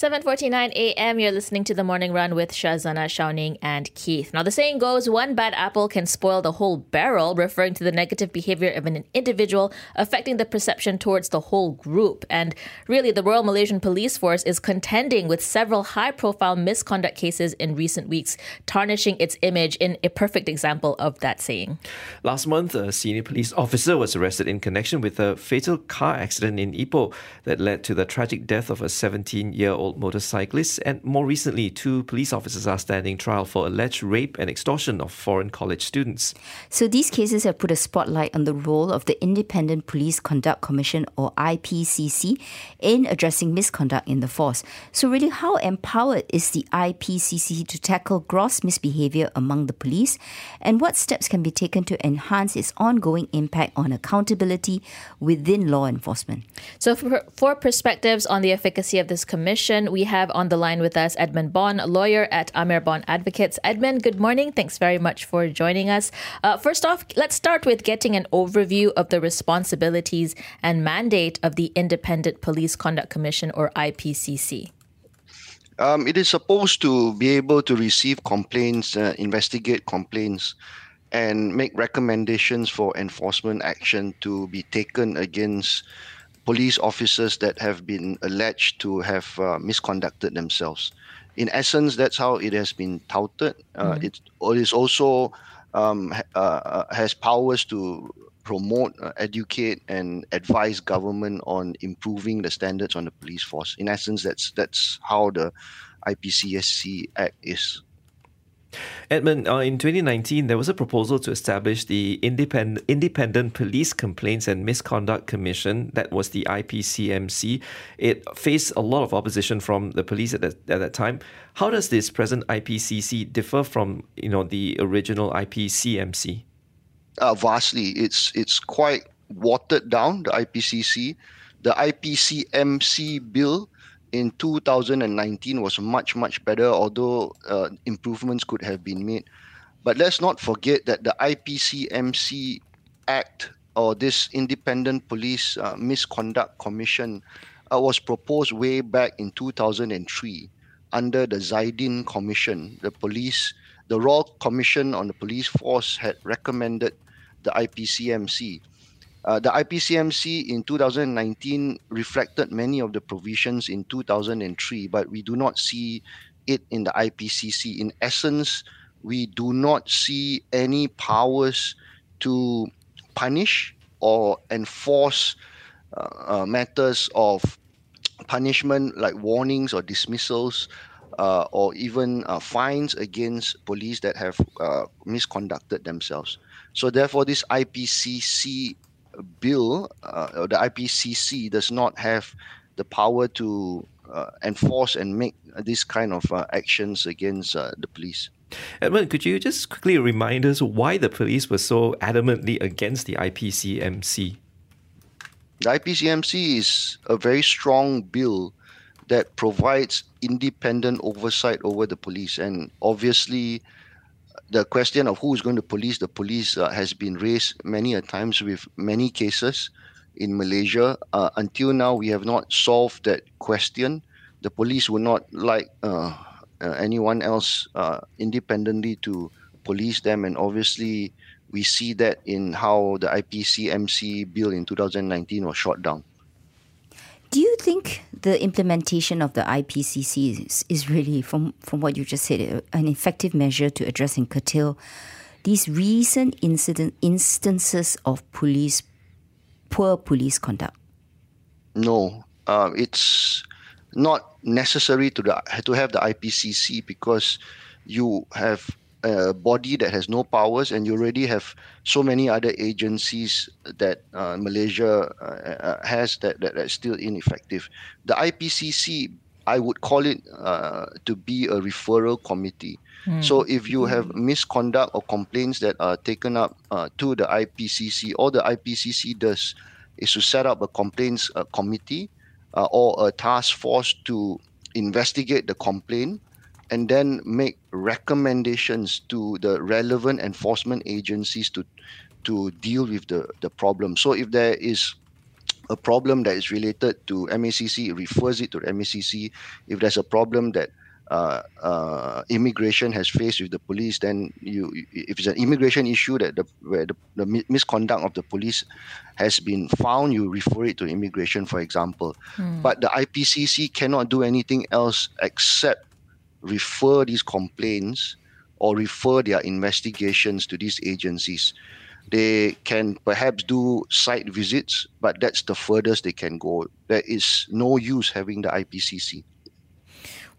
7:49 a.m. You're listening to the Morning Run with Shazana Shou Ning and Keith. Now the saying goes, one bad apple can spoil the whole barrel, referring to the negative behavior of an individual affecting the perception towards the whole group. And really, the Royal Malaysian Police Force is contending with several high-profile misconduct cases in recent weeks, tarnishing its image in a perfect example of that saying. Last month, a senior police officer was arrested in connection with a fatal car accident in Ipoh that led to the tragic death of a 17-year-old motorcyclists, and more recently, two police officers are standing trial for alleged rape and extortion of foreign college students. So these cases have put a spotlight on the role of the Independent Police Conduct Commission, or IPCC, in addressing misconduct in the force. So, really, how empowered is the IPCC to tackle gross misbehavior among the police, and what steps can be taken to enhance its ongoing impact on accountability within law enforcement? So, for, for perspectives on the efficacy of this commission, we have on the line with us Edmund Bon, lawyer at Amer Bon Advocates. Edmund, good morning. Thanks very much for joining us. Uh, first off, let's start with getting an overview of the responsibilities and mandate of the Independent Police Conduct Commission, or IPCC. Um, it is supposed to be able to receive complaints, uh, investigate complaints, and make recommendations for enforcement action to be taken against police officers that have been alleged to have uh, misconducted themselves. In essence, that's how it has been touted. Uh, mm-hmm. It is also um, uh, uh, has powers to promote, uh, educate, and advise government on improving the standards on the police force. In essence, that's that's how the IPCSC Act is. Edmund, uh, in 2019, there was a proposal to establish the Independent, Independent Police Complaints and Misconduct Commission. That was the IPCMC. It faced a lot of opposition from the police at, the, at that time. How does this present IPCC differ from you know the original IPCMC? Uh, vastly, it's it's quite watered down. The IPCC, the IPCMC bill in 2019 was much much better although uh, improvements could have been made. But let's not forget that the IPCMC act or this independent police uh, misconduct commission uh, was proposed way back in 2003 under the Dzaiddin commission. The police the Royal Commission on the Police Force had recommended the IPCMC uh, the IPCMC in 2019 reflected many of the provisions in 2003, but we do not see it in the IPCC. In essence, we do not see any powers to punish or enforce uh, uh, matters of punishment like warnings or dismissals uh, or even uh, fines against police that have uh, misconducted themselves. So, therefore, this IPCC bill, uh, the IPCC does not have the power to uh, enforce and make these kind of uh, actions against uh, the police. Edmund, could you just quickly remind us why the police were so adamantly against the IPCMC? The IPCMC is a very strong bill that provides independent oversight over the police, and obviously, the question of who is going to police the police uh, has been raised many a times with many cases in Malaysia. Uh, until now, we have not solved that question. The police would not like uh, uh anyone else uh, independently to police them, and obviously, we see that in how the IPCMC bill in 2019 was shot down. Do you think the implementation of the IPCC is, is really, from, from what you just said, an effective measure to address and curtail these recent incident instances of police poor police conduct? No, uh, it's not necessary to the, to have the IPCC because you have a body that has no powers, and you already have so many other agencies that uh, Malaysia uh, uh has that, that are still ineffective. The IPCC, I would call it uh, to be a referral committee. Mm. So if you have misconduct or complaints that are taken up uh, to the IPCC, all the IPCC does is to set up a complaints uh, committee or a task force to investigate the complaint and then make recommendations to the relevant enforcement agencies to to deal with the, the problem. So if there is a problem that is related to MACC, it refers it to the MACC. If there's a problem that uh, uh, immigration has faced with the police, then you, if it's an immigration issue that the where the, the misconduct of the police has been found, you refer it to immigration, for example. Mm. But the IPCC cannot do anything else except refer these complaints or refer their investigations to these agencies. They can perhaps do site visits, but that's the furthest they can go. There is no use having the IPCC.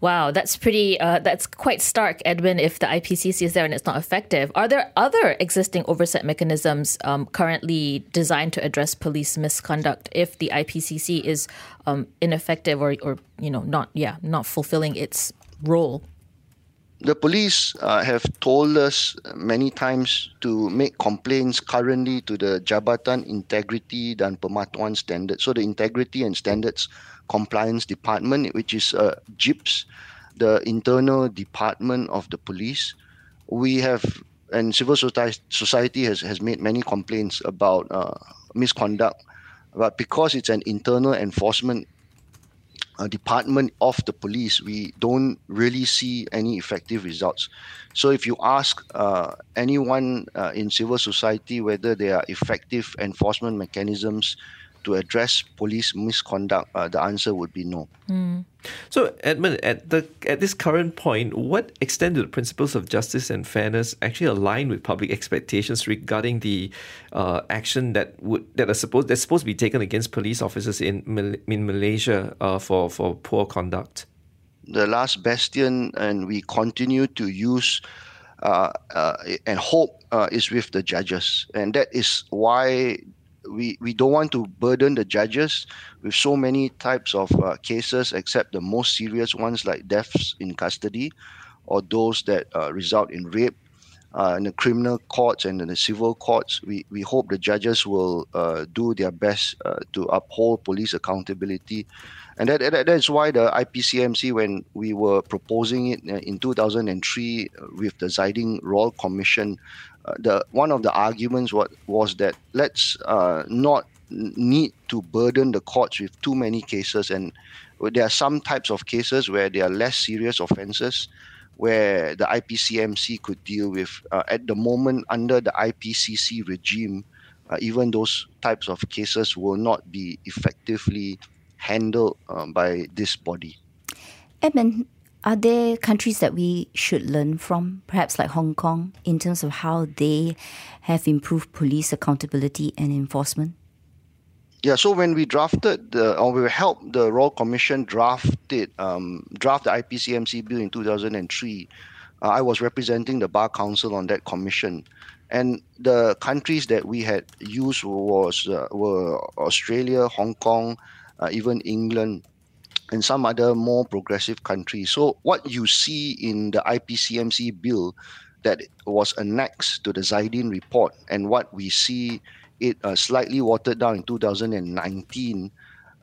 Wow, that's pretty. Uh, that's quite stark, Edwin. If the IPCC is there and it's not effective, are there other existing oversight mechanisms um, currently designed to address police misconduct if the IPCC is um, ineffective or, or you know not yeah not fulfilling its role? The police uh, have told us many times to make complaints currently to the Jabatan Integriti dan Pematuhan Standard. So the Integrity and Standards Compliance Department, which is uh, JIPS, the internal department of the police. We have, and civil society has, has made many complaints about uh, misconduct, but because it's an internal enforcement uh, department of the police, we don't really see any effective results. So, if you ask uh, anyone uh, in civil society whether there are effective enforcement mechanisms to address police misconduct, uh, the answer would be no. Mm. So, Edmund, at the at this current point, what extent do the principles of justice and fairness actually align with public expectations regarding the uh, action that would that are supposed that's supposed to be taken against police officers in in Malaysia uh, for for poor conduct? The last bastion, and we continue to use. Uh, uh and hope uh, is with the judges, and that is why we, we don't want to burden the judges with so many types of uh, cases, except the most serious ones like deaths in custody or those that uh, result in rape. Uh, in the criminal courts and in the civil courts, we, we hope the judges will uh, do their best uh, to uphold police accountability. And that, that, that's why the IPCMC, when we were proposing it uh, in 2003 with the Dzaiddin Royal Commission, the one of the arguments was, was that let's uh, not need to burden the courts with too many cases and there are some types of cases where they are less serious offenses where the IPCMC could deal with uh, at the moment under the IPCC regime uh, even those types of cases will not be effectively handled um, by this body. Edmund, are there countries that we should learn from, perhaps like Hong Kong, in terms of how they have improved police accountability and enforcement? Yeah, so when we drafted the, or we helped the Royal Commission draft it, um, draft the IPCMC bill in 2003, uh, I was representing the Bar Council on that commission. And the countries that we had used was uh, were Australia, Hong Kong, uh, even England, and some other more progressive countries. So what you see in the IPCMC bill that was annexed to the Dzaiddin report and what we see it uh, slightly watered down in 2019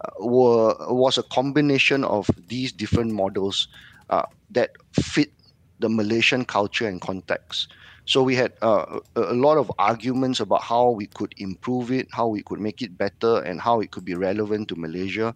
uh, were, was a combination of these different models uh, that fit the Malaysian culture and context. So we had uh, a lot of arguments about how we could improve it, how we could make it better, and how it could be relevant to Malaysia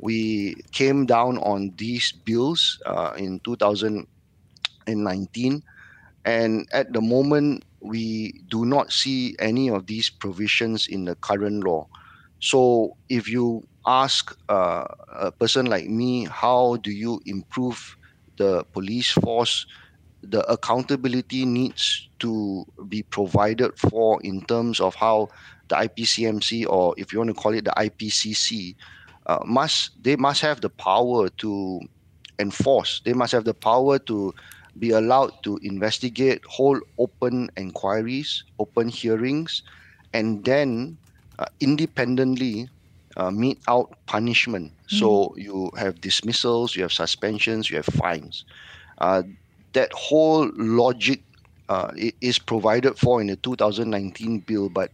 we came down on these bills uh, in 2019 and at the moment we do not see any of these provisions in the current law. So if you ask uh, a person like me how do you improve the police force the accountability needs to be provided for in terms of how the IPCMC or if you want to call it the IPCC uh, must they must have the power to enforce. They must have the power to be allowed to investigate, hold open inquiries, open hearings, and then uh, independently uh, mete out punishment. Mm-hmm. So you have dismissals, you have suspensions, you have fines. Uh, that whole logic uh, is provided for in the 2019 bill, but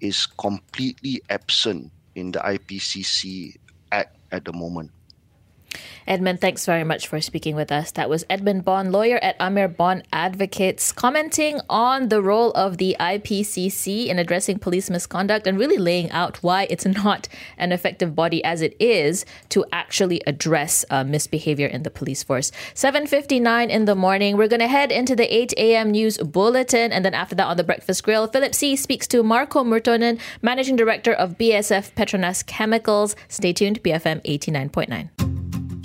is completely absent in the IPCC at, at the moment. Edmund, thanks very much for speaking with us. That was Edmund Bon, lawyer at Amer Bon Advocates, commenting on the role of the IPCC in addressing police misconduct and really laying out why it's not an effective body as it is to actually address uh, misbehavior in the police force. 7.59 in the morning, we're going to head into the 8 a.m. news bulletin. And then after that on the Breakfast Grill, Philip See speaks to Marco Murtonen, Managing Director of BASF Petronas Chemicals. Stay tuned, BFM 89.9.